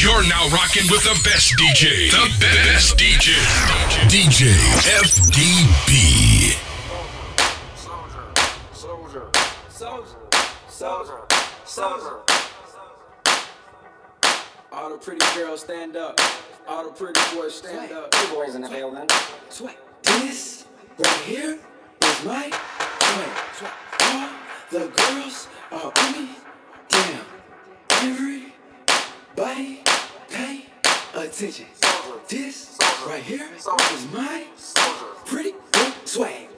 You're now rocking with the best DJ. The be- best DJ. DJ FDB. Soldier, soldier, soldier, soldier, soldier. All the pretty girls stand up. All the pretty boys stand up. Two boys in the building. Sweat. This right here is my sweat. All the girls are on me down. Everybody attention. This right here is my pretty good swag.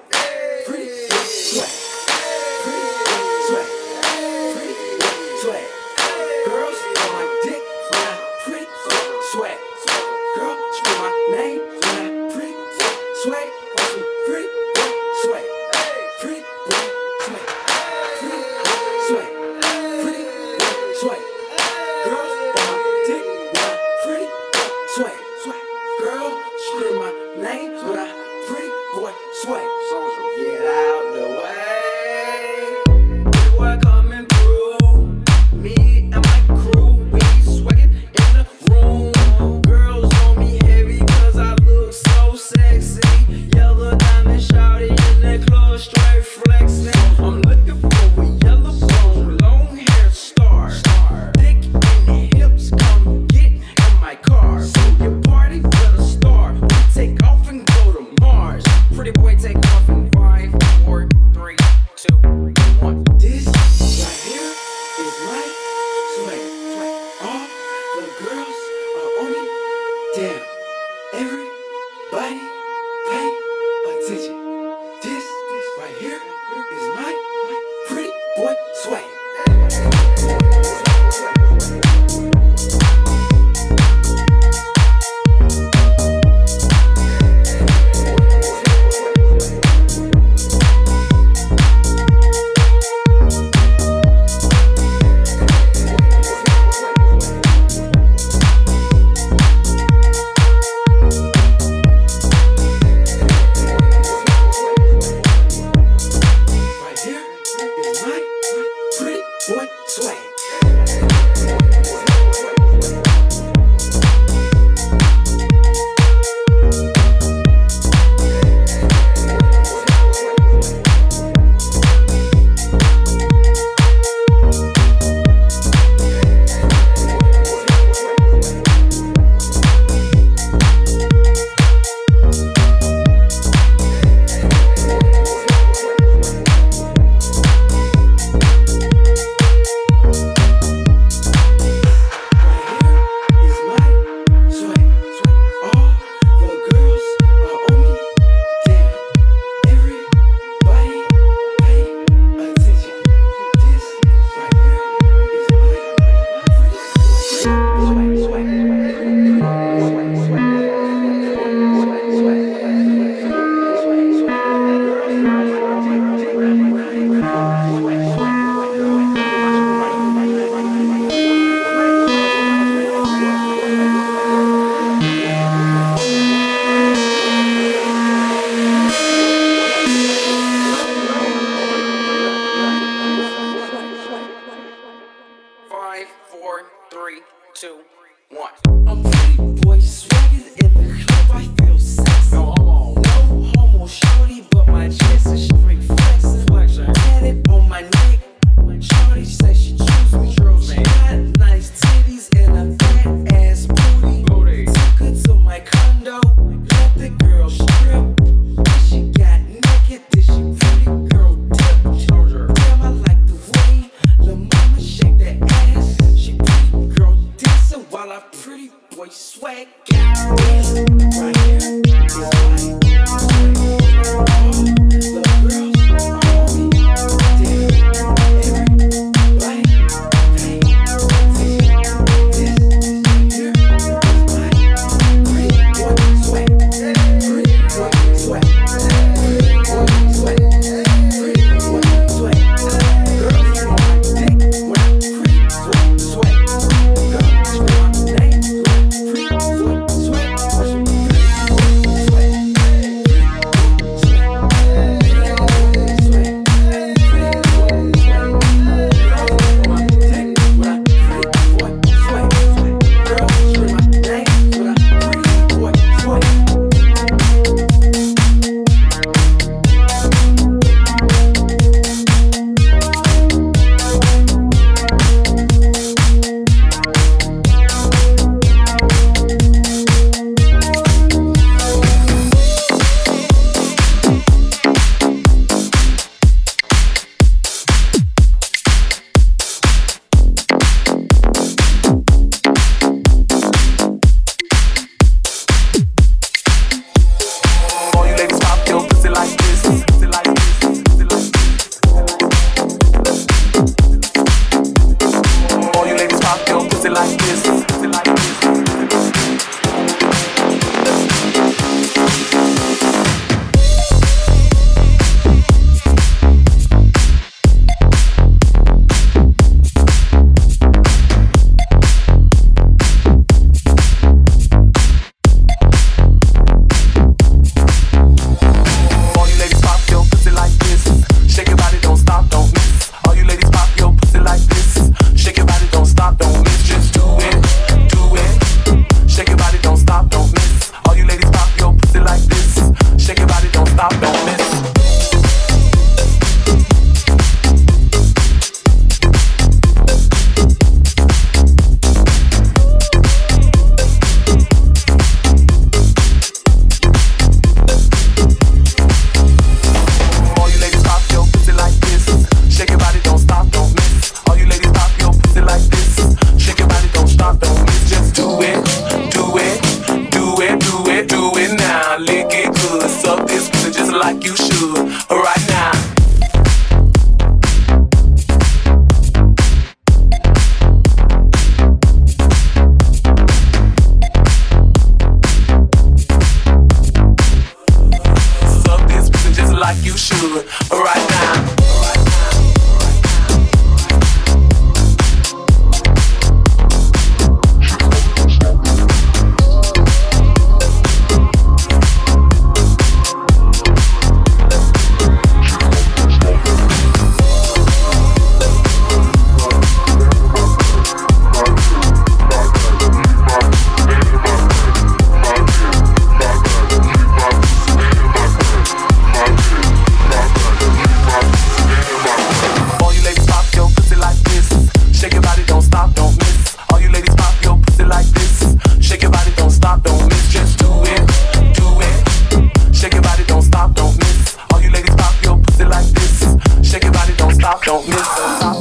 talk, don't miss the talk.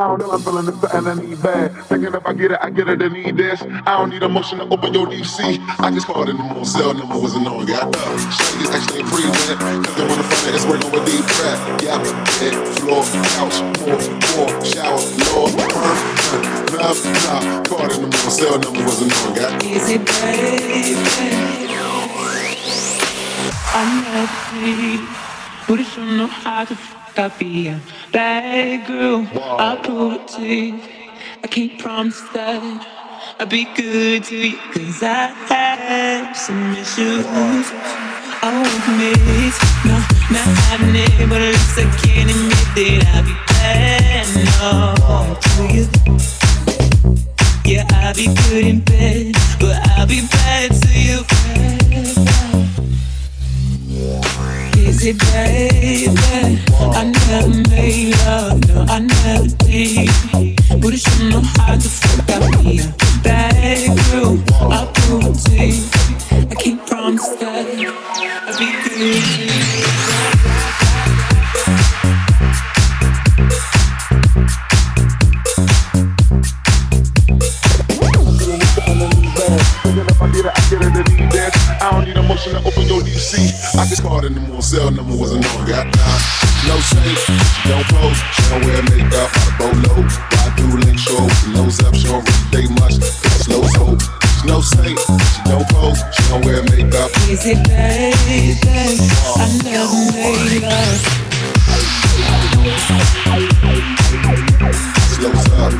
I don't know, I'm feeling this and I need bad. Thinking if I get it, I get it, I need this. I don't need a motion to open your DC. I just called in the more cell number wasn't on, got up. Shady is actually pre-lit. Nothing on the front, it's working with deep breath. Yeah, bed, floor, couch, floor, floor, shower, floor, perm, love, nah. Called in the more cell number wasn't on, got Easy, baby. I'm not free, but it's on the high I'll be a bad girl. I'll prove it to you. I can't promise that I'll be good to you, cause I have some issues. I won't commit, no, not happening, but at least I can admit that I'll be bad, no, to you. Yeah, I'll be good in bed, but I'll be bad to you. It baby? I never made love, no, I never did. But it should know how to fuck out me. Bad girl, I'll prove it you. I can't promise that I'll be good If I get it, I get it, I need that. I don't need a motion to open your DC. I just called in the morning, cell number wasn't on, got nah. No she don't pose, she don't wear makeup, I bolo. I do link show, nose up, she don't really date much, slow so. She no saint, she don't pose, she don't wear makeup. Is it baby? I never made love. Slows up.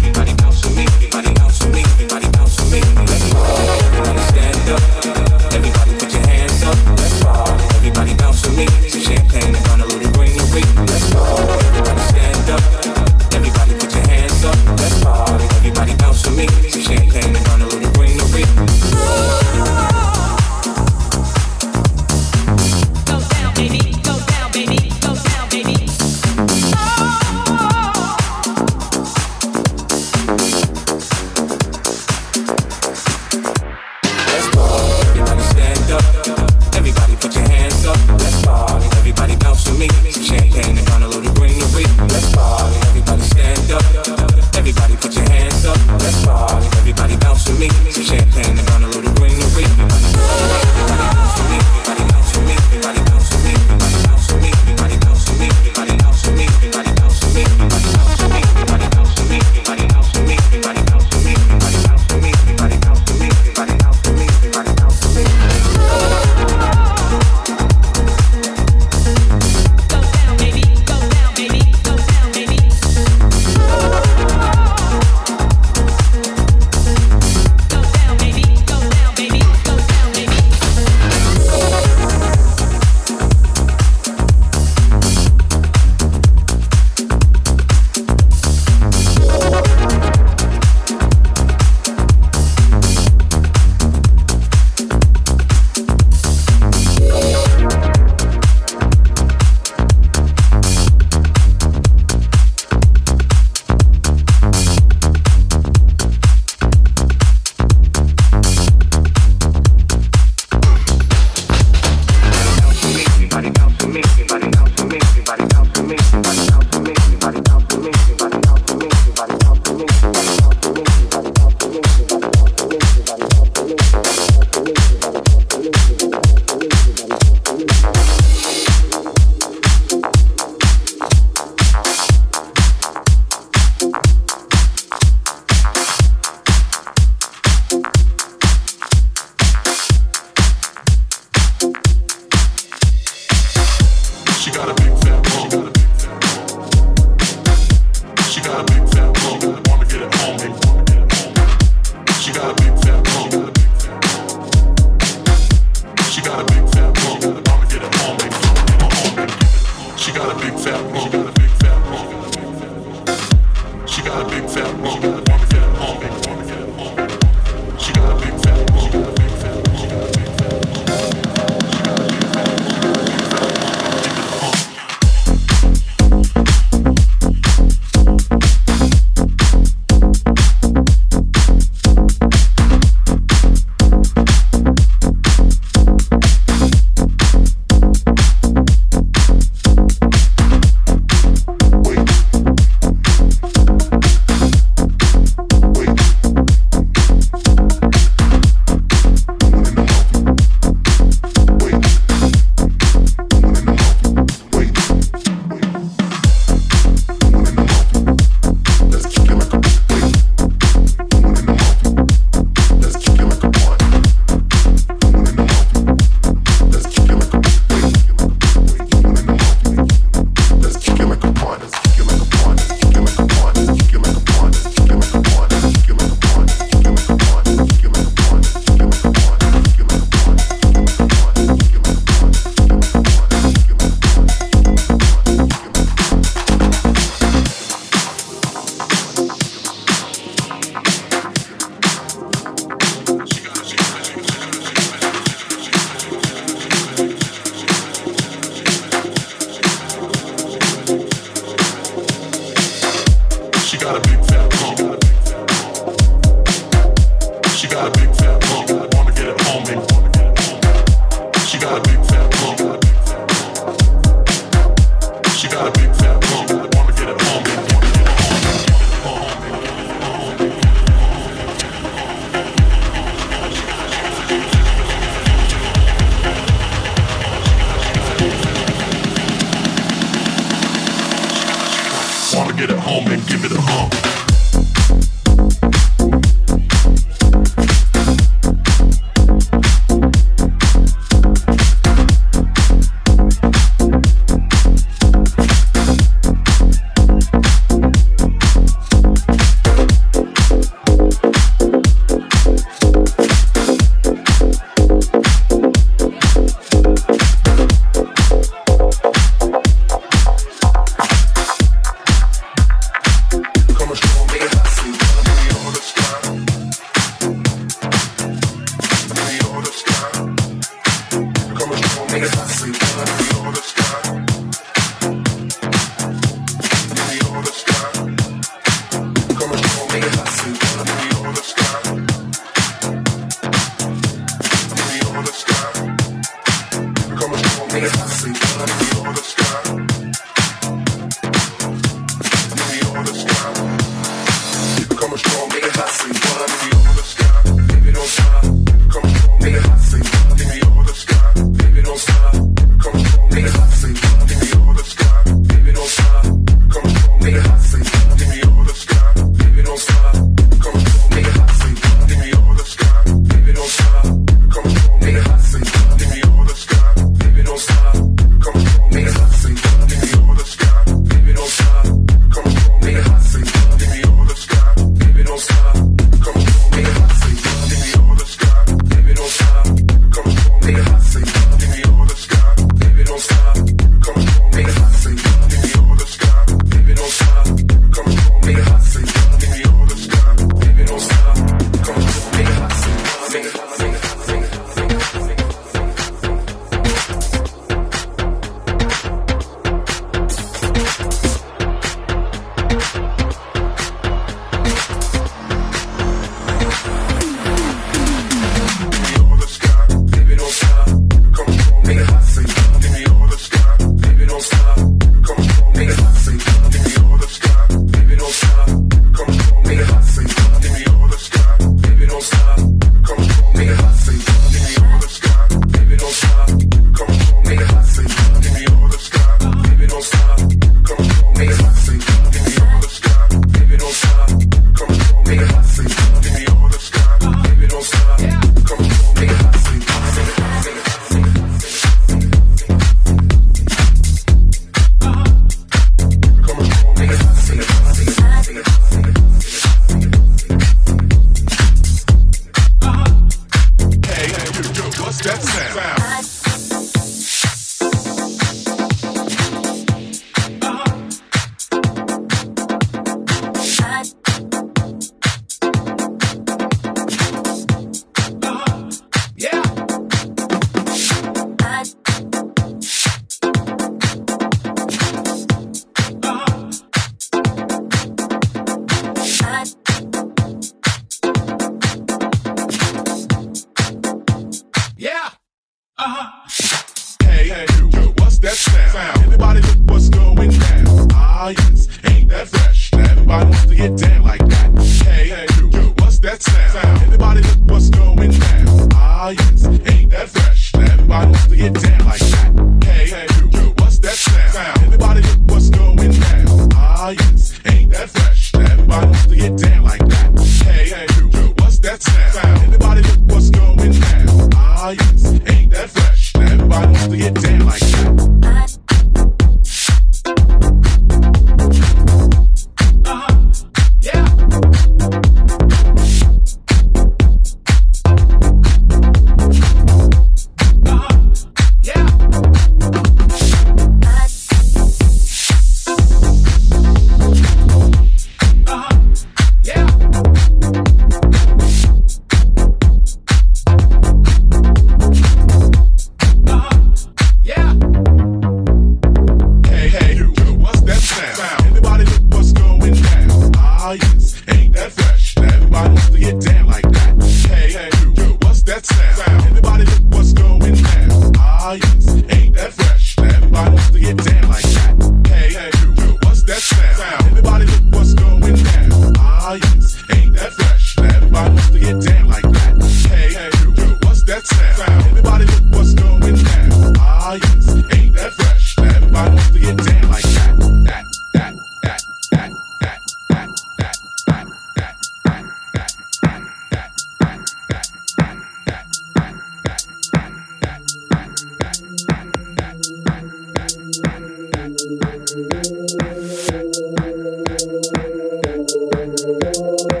Yeah.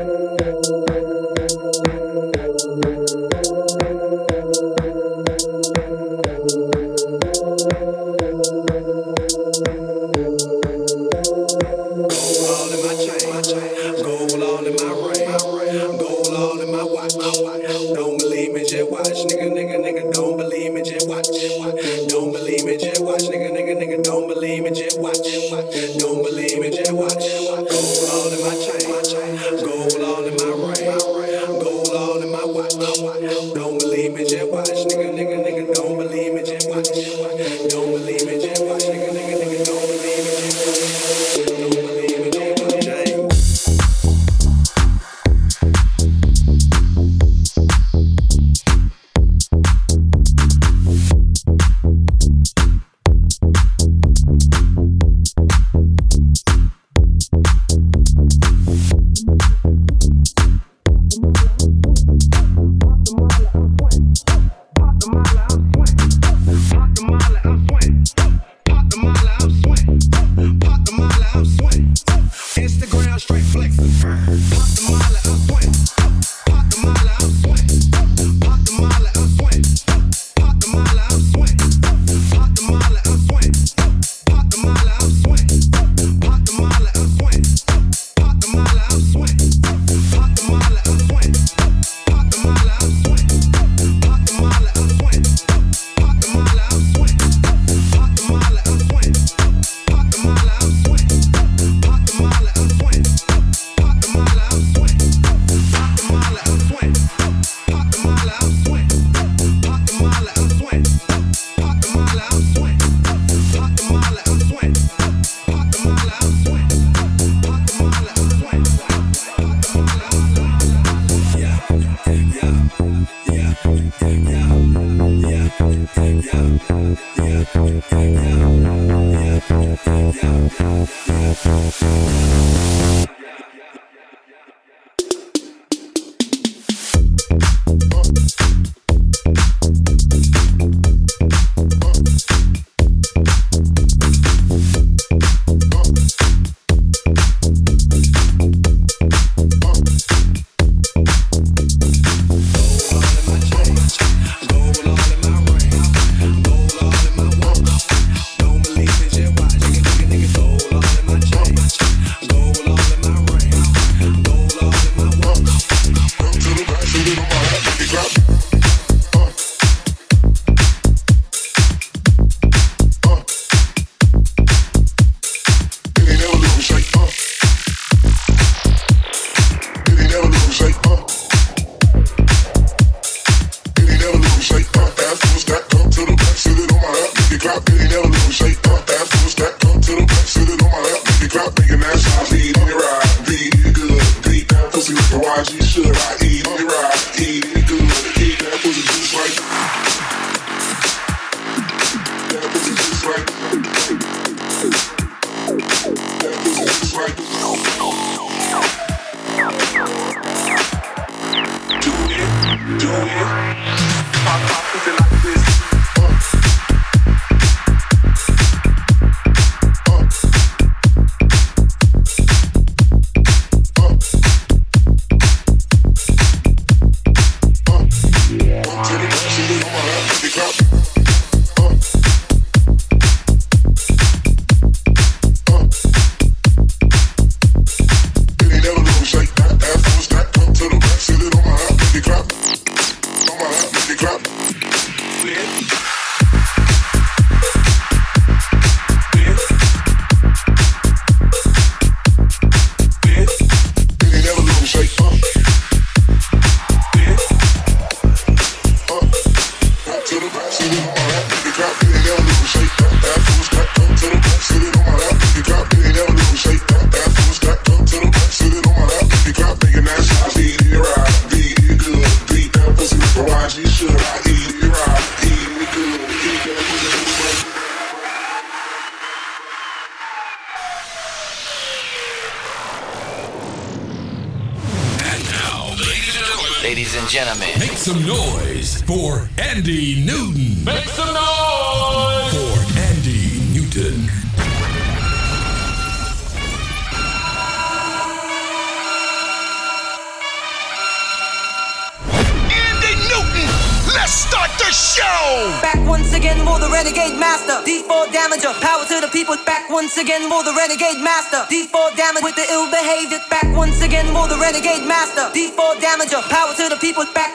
again, more the renegade.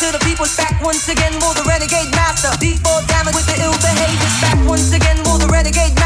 to the people's back once again. Will the renegade master? Deep damage with the ill behaviors back once again. Will the renegade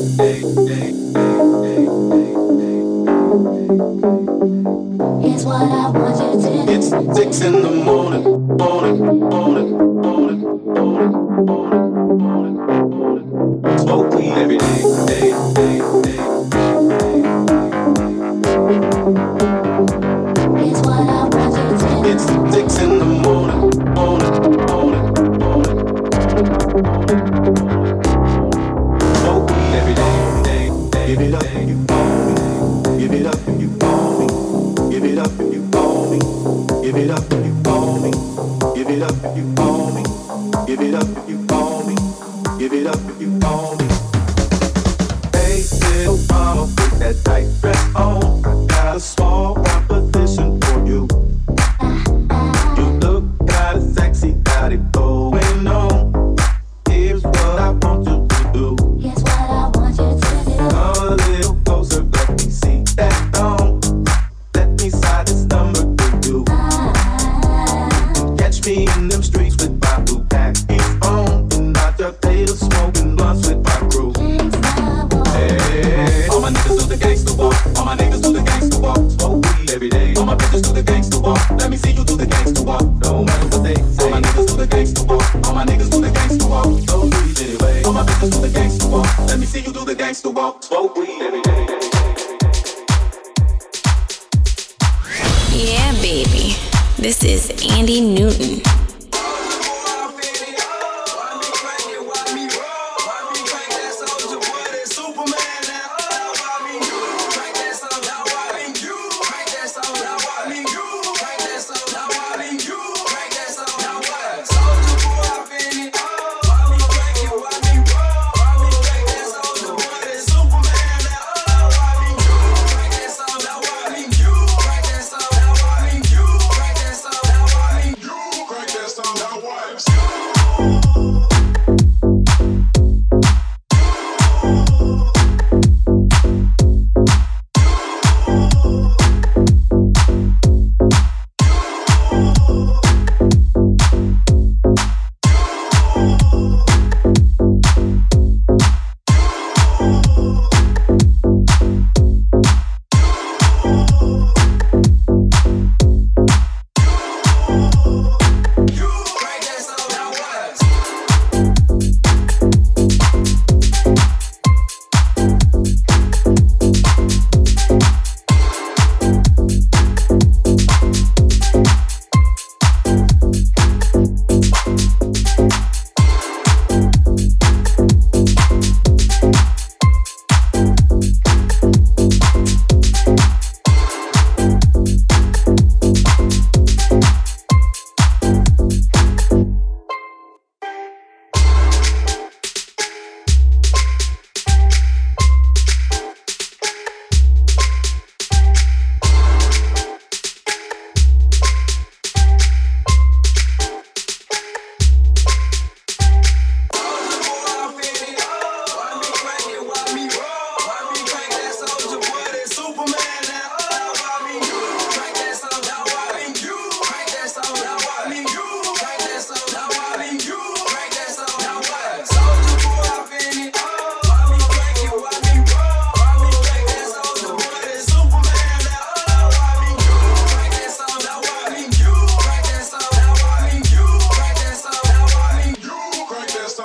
It's what I want you to do. It's six in the morning, morning, morning.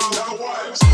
You lie.